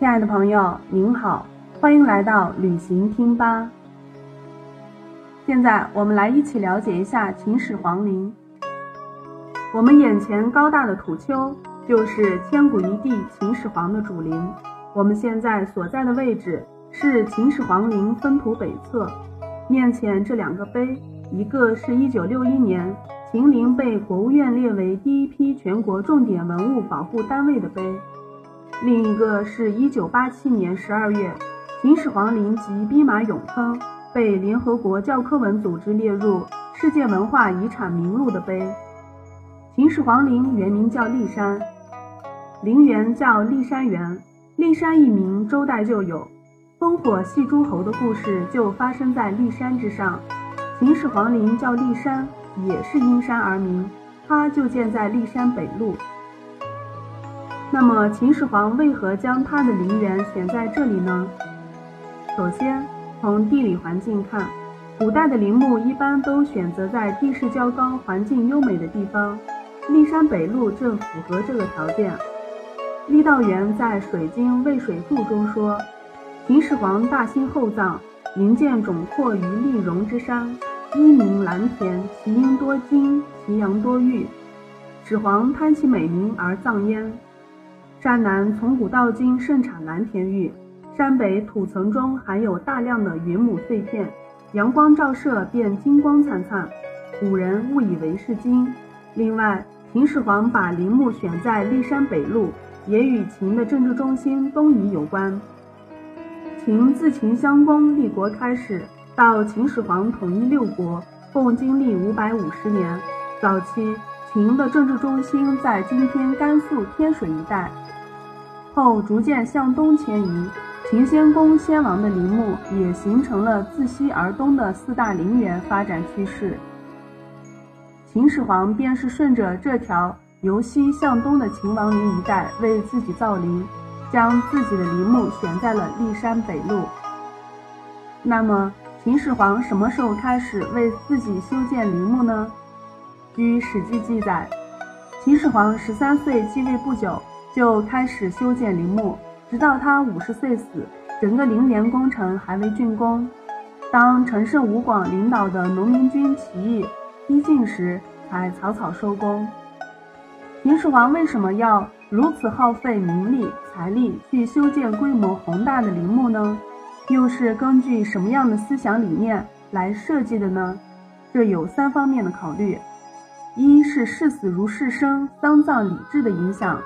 亲爱的朋友，您好，欢迎来到旅行听吧。现在我们来一起了解一下秦始皇陵。我们眼前高大的土丘，就是千古一帝秦始皇的主陵。我们现在所在的位置是秦始皇陵分土北侧，面前这两个碑，一个是一九六一年秦陵被国务院列为第一批全国重点文物保护单位的碑。另一个是一九八七年十二月，秦始皇陵及兵马俑坑被联合国教科文组织列入世界文化遗产名录的碑。秦始皇陵原名叫骊山，陵园叫骊山园。骊山一名周代就有，烽火戏诸侯的故事就发生在骊山之上。秦始皇陵叫骊山，也是因山而名，它就建在骊山北麓。那么秦始皇为何将他的陵园选在这里呢？首先，从地理环境看，古代的陵墓一般都选择在地势较高、环境优美的地方。骊山北麓正符合这个条件。郦道元在《水经渭水注》中说：“秦始皇大兴厚葬，营建总括于丽戎之山，一名蓝田，其阴多金，其阳多玉。始皇贪其美名而葬焉。”山南从古到今盛产蓝田玉，山北土层中含有大量的云母碎片，阳光照射便金光灿灿，古人误以为是金。另外，秦始皇把陵墓选在骊山北麓，也与秦的政治中心东夷有关。秦自秦襄公立国开始，到秦始皇统一六国，共经历五百五十年。早期，秦的政治中心在今天甘肃天水一带。后逐渐向东迁移，秦先公先王的陵墓也形成了自西而东的四大陵园发展趋势。秦始皇便是顺着这条由西向东的秦王陵一带为自己造陵，将自己的陵墓选在了骊山北麓。那么，秦始皇什么时候开始为自己修建陵墓呢？据《史记》记载，秦始皇十三岁继位不久。就开始修建陵墓，直到他五十岁死，整个陵园工程还未竣工。当陈胜吴广领导的农民军起义逼近时，才草草收工。秦始皇为什么要如此耗费民力财力去修建规模宏大的陵墓呢？又是根据什么样的思想理念来设计的呢？这有三方面的考虑：一是视死如视生、丧葬礼制的影响。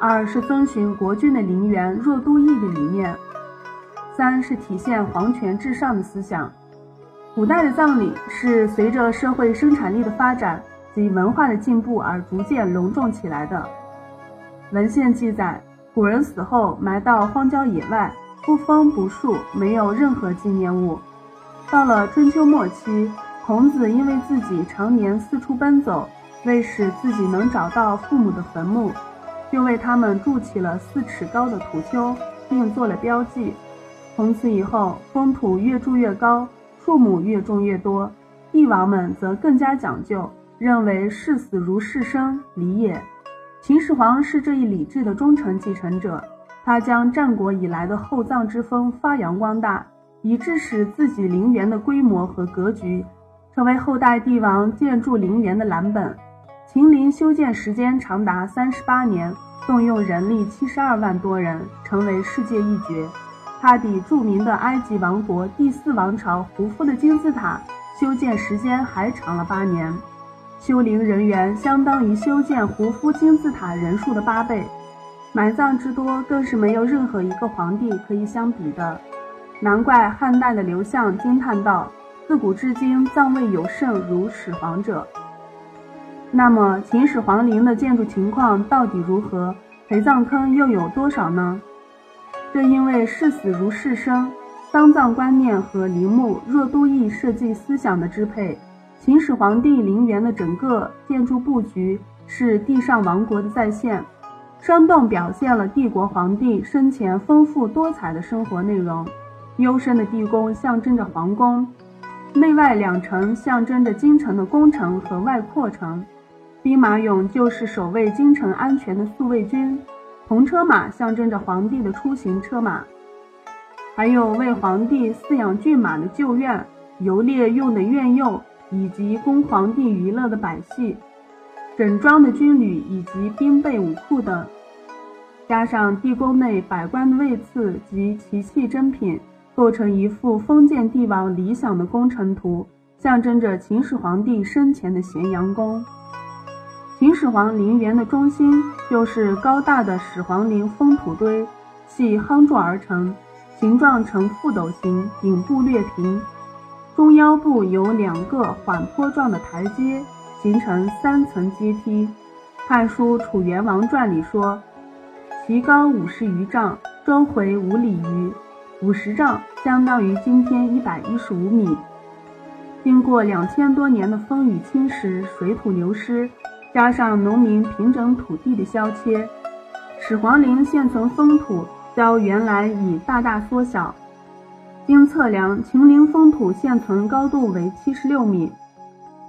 二是遵循国君的陵园若都邑的理念，三是体现皇权至上的思想。古代的葬礼是随着社会生产力的发展及文化的进步而逐渐隆重起来的。文献记载，古人死后埋到荒郊野外，不封不树，没有任何纪念物。到了春秋末期，孔子因为自己常年四处奔走，为使自己能找到父母的坟墓。就为他们筑起了四尺高的土丘，并做了标记。从此以后，封土越筑越高，树木越种越多。帝王们则更加讲究，认为视死如视生，礼也。秦始皇是这一礼制的忠诚继承者，他将战国以来的厚葬之风发扬光大，以致使自己陵园的规模和格局成为后代帝王建筑陵园的蓝本。秦陵修建时间长达三十八年，动用人力七十二万多人，成为世界一绝。它比著名的埃及王国第四王朝胡夫的金字塔修建时间还长了八年，修陵人员相当于修建胡夫金字塔人数的八倍，埋葬之多更是没有任何一个皇帝可以相比的。难怪汉代的刘向惊叹道：“自古至今，葬位有圣如始皇者。”那么秦始皇陵的建筑情况到底如何？陪葬坑又有多少呢？正因为视死如视生，丧葬观念和陵墓若都邑设计思想的支配，秦始皇帝陵园的整个建筑布局是地上王国的再现，生动表现了帝国皇帝生前丰富多彩的生活内容。幽深的地宫象征着皇宫，内外两城象征着京城的宫城和外扩城。兵马俑就是守卫京城安全的宿卫军，铜车马象征着皇帝的出行车马，还有为皇帝饲养骏马的旧院、游猎用的院囿，以及供皇帝娱乐的百戏、整装的军旅以及兵备武库等，加上地宫内百官的位次及奇器珍品，构成一幅封建帝王理想的工程图，象征着秦始皇帝生前的咸阳宫。秦始皇陵园的中心就是高大的始皇陵封土堆，系夯筑而成，形状呈覆斗形，顶部略平，中腰部有两个缓坡状的台阶，形成三层阶梯。《汉书·楚元王传》里说，其高五十余丈，周回五里余，五十丈相当于今天一百一十五米。经过两千多年的风雨侵蚀，水土流失。加上农民平整土地的削切，始皇陵现存封土较原来已大大缩小。经测量，秦陵封土现存高度为七十六米，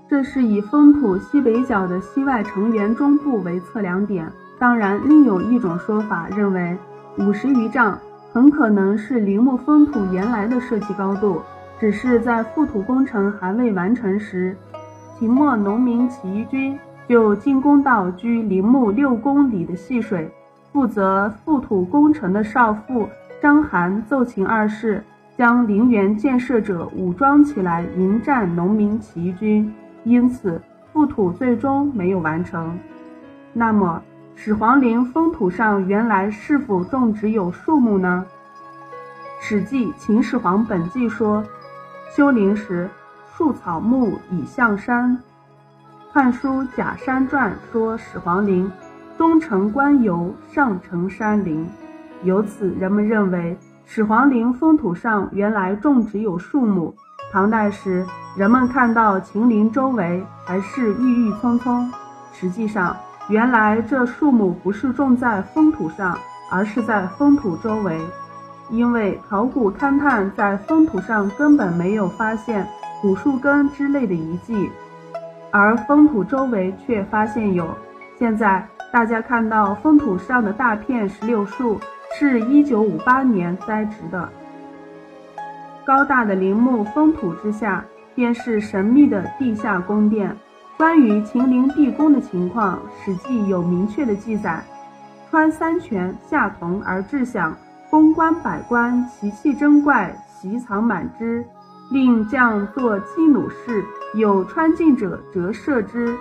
这是以封土西北角的西外城垣中部为测量点。当然，另有一种说法认为五十余丈很可能是陵墓封土原来的设计高度，只是在覆土工程还未完成时，秦末农民起义军。就进攻到距陵墓六公里的细水，负责覆土工程的少傅张邯奏请二世将陵园建设者武装起来迎战农民起义军，因此覆土最终没有完成。那么始皇陵封土上原来是否种植有树木呢？《史记·秦始皇本纪》说，修陵时树草木以向山。《汉书·假山传》说：“始皇陵中城官游，上城山陵。”由此，人们认为始皇陵封土上原来种植有树木。唐代时，人们看到秦陵周围还是郁郁葱葱，实际上，原来这树木不是种在封土上，而是在封土周围。因为考古勘探在封土上根本没有发现古树根之类的遗迹。而封土周围却发现有，现在大家看到封土上的大片石榴树，是一九五八年栽植的。高大的陵墓封土之下，便是神秘的地下宫殿。关于秦陵地宫的情况，《史记》有明确的记载：穿三泉，下铜而制响，宫观百官，奇器珍怪，席藏满之。令将作击弩式，有穿进者折射之。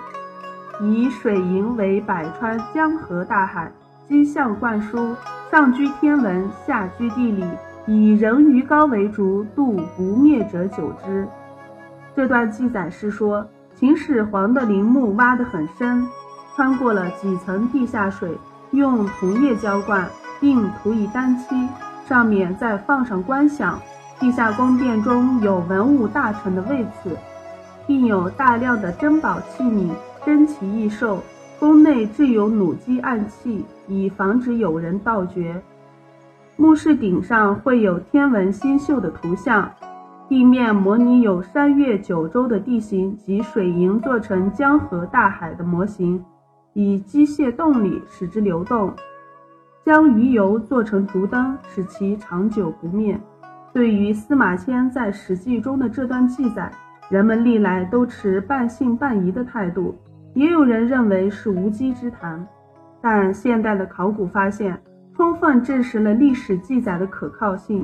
以水银为百川江河大海，机象灌输，上居天文，下居地理，以人鱼高为主，度不灭者久之。这段记载是说，秦始皇的陵墓挖得很深，穿过了几层地下水，用铜液浇灌，并涂以丹漆，上面再放上观想。地下宫殿中有文武大臣的位次，并有大量的珍宝器皿、珍奇异兽。宫内置有弩机暗器，以防止有人盗掘。墓室顶上绘有天文星宿的图像，地面模拟有山岳九州的地形及水银做成江河大海的模型，以机械动力使之流动，将鱼油做成烛灯，使其长久不灭。对于司马迁在《史记》中的这段记载，人们历来都持半信半疑的态度，也有人认为是无稽之谈。但现代的考古发现，充分证实了历史记载的可靠性。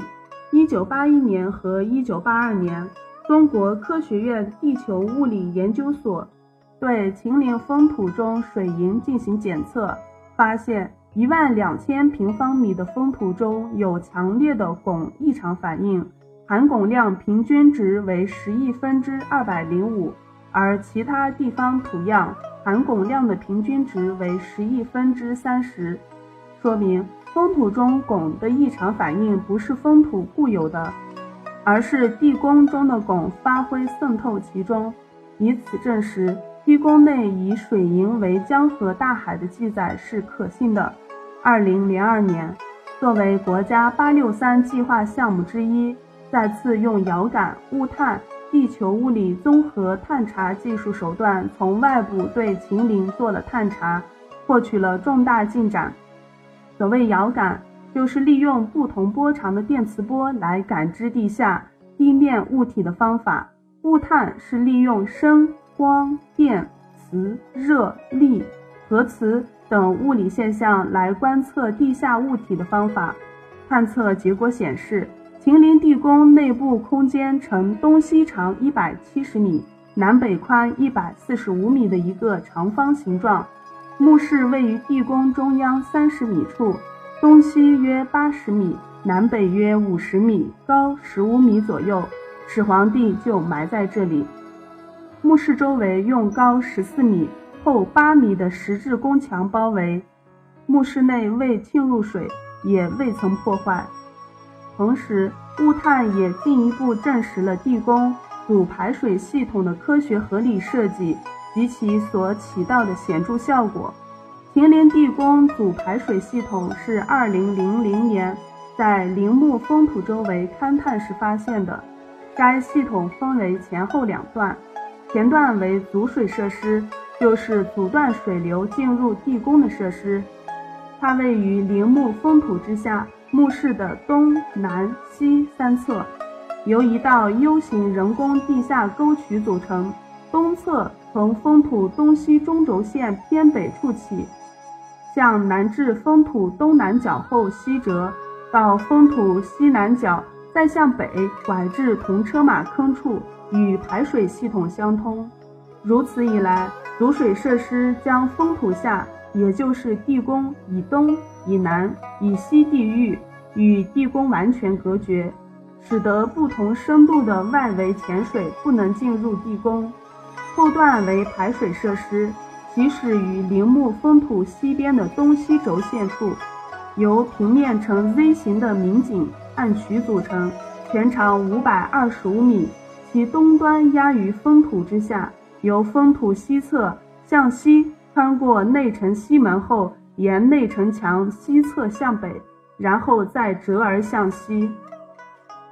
1981年和1982年，中国科学院地球物理研究所对秦陵封土中水银进行检测，发现。一万两千平方米的封土中有强烈的汞异常反应，含汞量平均值为十亿分之二百零五，而其他地方土样含汞量的平均值为十亿分之三十，说明封土中汞的异常反应不是封土固有的，而是地宫中的汞发挥渗透其中，以此证实地宫内以水银为江河大海的记载是可信的。二零零二年，作为国家“八六三”计划项目之一，再次用遥感、物探、地球物理综合探查技术手段，从外部对秦岭做了探查，获取了重大进展。所谓遥感，就是利用不同波长的电磁波来感知地下、地面物体的方法。物探是利用声、光、电、磁、热、力、核磁等物理现象来观测地下物体的方法。探测结果显示，秦陵地宫内部空间呈东西长一百七十米、南北宽一百四十五米的一个长方形状。墓室位于地宫中央三十米处，东西约八十米，南北约五十米，高十五米左右。始皇帝就埋在这里。墓室周围用高十四米、厚八米的石质宫墙包围，墓室内未浸入水，也未曾破坏。同时，物探也进一步证实了地宫主排水系统的科学合理设计及其所起到的显著效果。秦陵地宫主排水系统是二零零零年在陵墓封土周围勘探时发现的。该系统分为前后两段，前段为阻水设施，就是阻断水流进入地宫的设施。它位于陵墓封土之下，墓室的东南西三侧，由一道 U 型人工地下沟渠组成。东侧从封土东西中轴线偏北处起，向南至封土东南角后西折，到封土西南角。再向北拐至同车马坑处，与排水系统相通。如此一来，阻水设施将封土下，也就是地宫以东、以南、以西地域与地宫完全隔绝，使得不同深度的外围潜水不能进入地宫。后段为排水设施，起始于陵墓封土西边的东西轴线处，由平面呈 Z 型的明井。暗渠组成，全长五百二十五米，其东端压于封土之下，由封土西侧向西穿过内城西门后，沿内城墙西侧向北，然后再折而向西，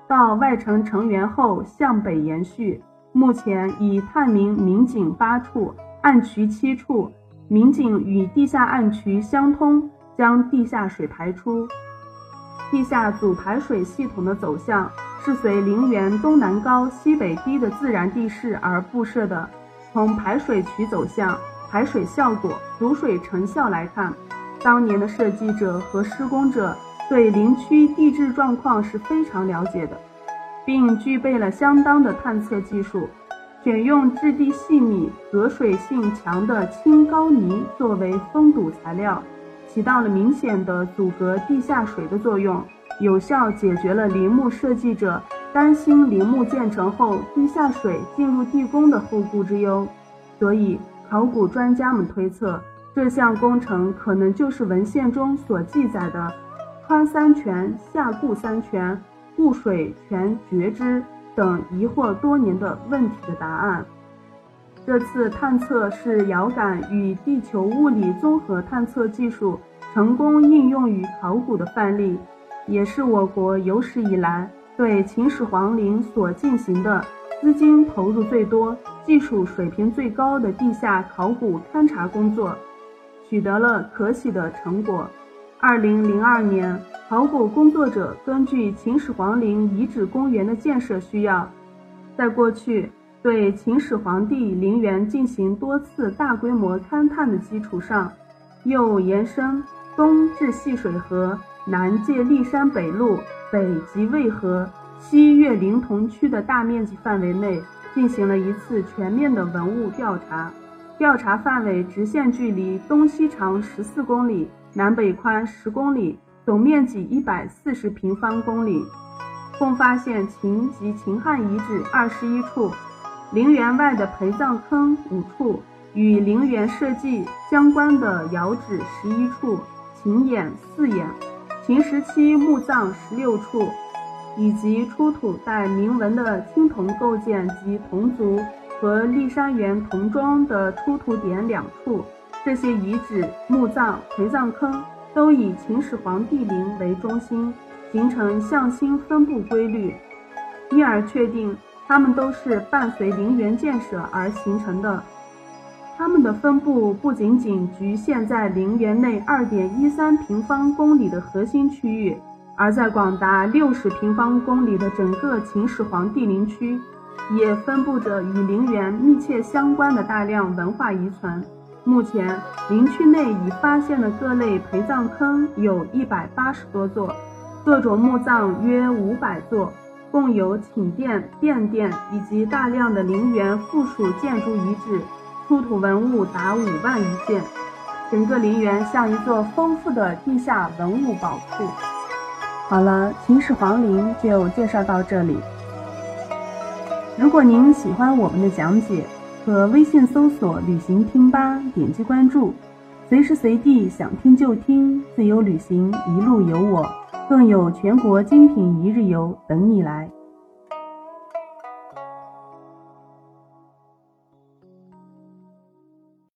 到外城城垣后向北延续。目前已探明明井八处，暗渠七处，明井与地下暗渠相通，将地下水排出。地下主排水系统的走向是随陵园东南高西北低的自然地势而布设的。从排水渠走向、排水效果、阻水成效来看，当年的设计者和施工者对林区地质状况是非常了解的，并具备了相当的探测技术。选用质地细密、隔水性强的青高泥作为封堵材料。起到了明显的阻隔地下水的作用，有效解决了林木设计者担心陵墓建成后地下水进入地宫的后顾之忧。所以，考古专家们推测，这项工程可能就是文献中所记载的“穿三泉，下固三泉，固水泉绝之”等疑惑多年的问题的答案。这次探测是遥感与地球物理综合探测技术成功应用于考古的范例，也是我国有史以来对秦始皇陵所进行的资金投入最多、技术水平最高的地下考古勘察工作，取得了可喜的成果。二零零二年，考古工作者根据秦始皇陵遗址公园的建设需要，在过去。对秦始皇帝陵园进行多次大规模勘探的基础上，又延伸东至细水河，南界历山北路，北极渭河，西越灵潼区的大面积范围内进行了一次全面的文物调查。调查范围直线距离东西长十四公里，南北宽十公里，总面积一百四十平方公里，共发现秦及秦汉遗址二十一处。陵园外的陪葬坑五处，与陵园设计相关的窑址十一处，秦眼四眼，秦时期墓葬十六处，以及出土带铭文的青铜构件及铜族和骊山园铜桩的出土点两处。这些遗址、墓葬、陪葬坑都以秦始皇帝陵为中心，形成向心分布规律，因而确定。它们都是伴随陵园建设而形成的。它们的分布不仅仅局限在陵园内2.13平方公里的核心区域，而在广达60平方公里的整个秦始皇帝陵区，也分布着与陵园密切相关的大量文化遗存。目前，陵区内已发现的各类陪葬坑有一百八十多座，各种墓葬约五百座，共有寝殿、便殿以及大量的陵园附属建筑遗址。出土文物达五万余件，整个陵园像一座丰富的地下文物宝库。好了，秦始皇陵就介绍到这里。如果您喜欢我们的讲解，可微信搜索“旅行听吧”，点击关注，随时随地想听就听，自由旅行，一路有我，更有全国精品一日游等你来。